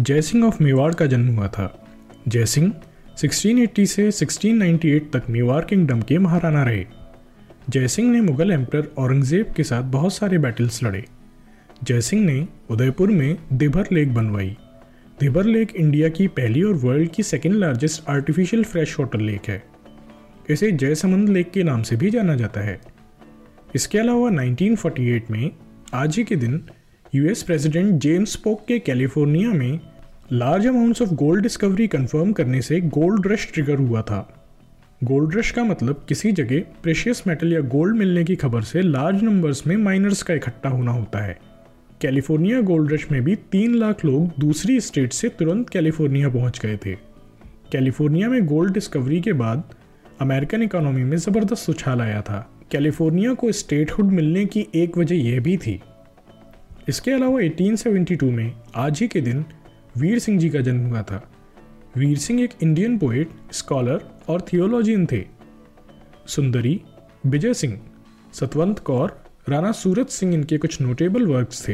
Jaisingh of Mewar का जन्म हुआ था। जयसिंह 1680 से 1698 तक मेवाड़ किंगडम के महाराणा रहे। जयसिंह ने मुगल एम्पर औरंगज़ेब के साथ बहुत सारे बैटल्स लड़े। जयसिंह ने उदयपुर में देभर लेक बनवाई। देबर लेक इंडिया की पहली और वर्ल्ड की second largest artificial fresh water lake है। इसे जयसमंद लेक के नाम से भी जाना जाता है। इसके अलावा 1948 में आज ही के दिन यूएस प्रेसिडेंट जेम्स पोक के कैलिफ़ोर्निया में large amounts of gold discovery confirm करने से गोल्ड रश ट्रिगर हुआ था। गोल्ड रश का मतलब किसी जगह प्रेशियस मेटल या गोल्ड मिलने की खबर से लार्ज नंबर्स में माइनर्स का इकट्ठा होना होता है। कैलिफ़ोर्निया गोल्ड रश में भी तीन लाख लोग दूसरी स्टेट से तुरंत कैलिफ़ोर्निया पहुँच गए थे। कैलिफ़ोर्निया में गोल्ड डिस्कवरी के बाद अमेरिकन इकोनॉमी में ज़बरदस्त उछाल आया था। कैलिफ़ोर्निया को स्टेटहुड मिलने की एक वजह यह भी थी इसके अलावा 1872 में आज ही के दिन वीर सिंह जी का जन्म हुआ था। वीर सिंह एक इंडियन पोइट स्कॉलर और थियोलॉजियन थे। सुंदरी, विजय सिंह, सतवंत कौर, राणा सूरत सिंह इनके कुछ नोटेबल वर्क्स थे।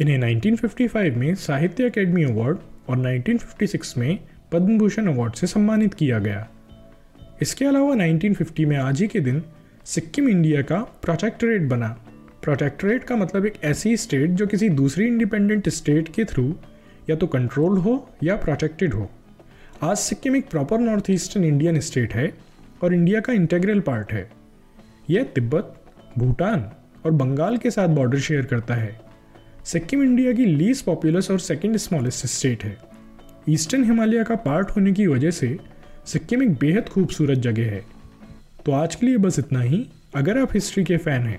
इन्हें 1955 में साहित्य अकेडमी अवार्ड और 1956 में पद्म भूषण अवार्ड से सम्मानित किया गया। इसके अलावा 1950 में आज ही के दिन सिक्किम इंडिया का प्रोटेक्टरेट बना। प्रोटेक्टरेट का मतलब एक ऐसी स्टेट जो किसी दूसरी इंडिपेंडेंट स्टेट के थ्रू या तो कंट्रोल हो या प्रोटेक्टेड हो। आज सिक्किम एक proper north eastern Indian state है और इंडिया का इंटेग्रल पार्ट है। यह तिब्बत, भूटान और बंगाल के साथ बॉर्डर शेयर करता है। सिक्किम इंडिया की लीज पॉपुलस और सेकेंड स्मॉलेस्ट स्टेट है। ईस्टर्न हिमालय का पार्ट होने की वजह से सिक्किम एक बेहद खूबसूरत जगह है। तो आज के लिए बस इतना ही। अगर आप हिस्ट्री के फ़ैन हैं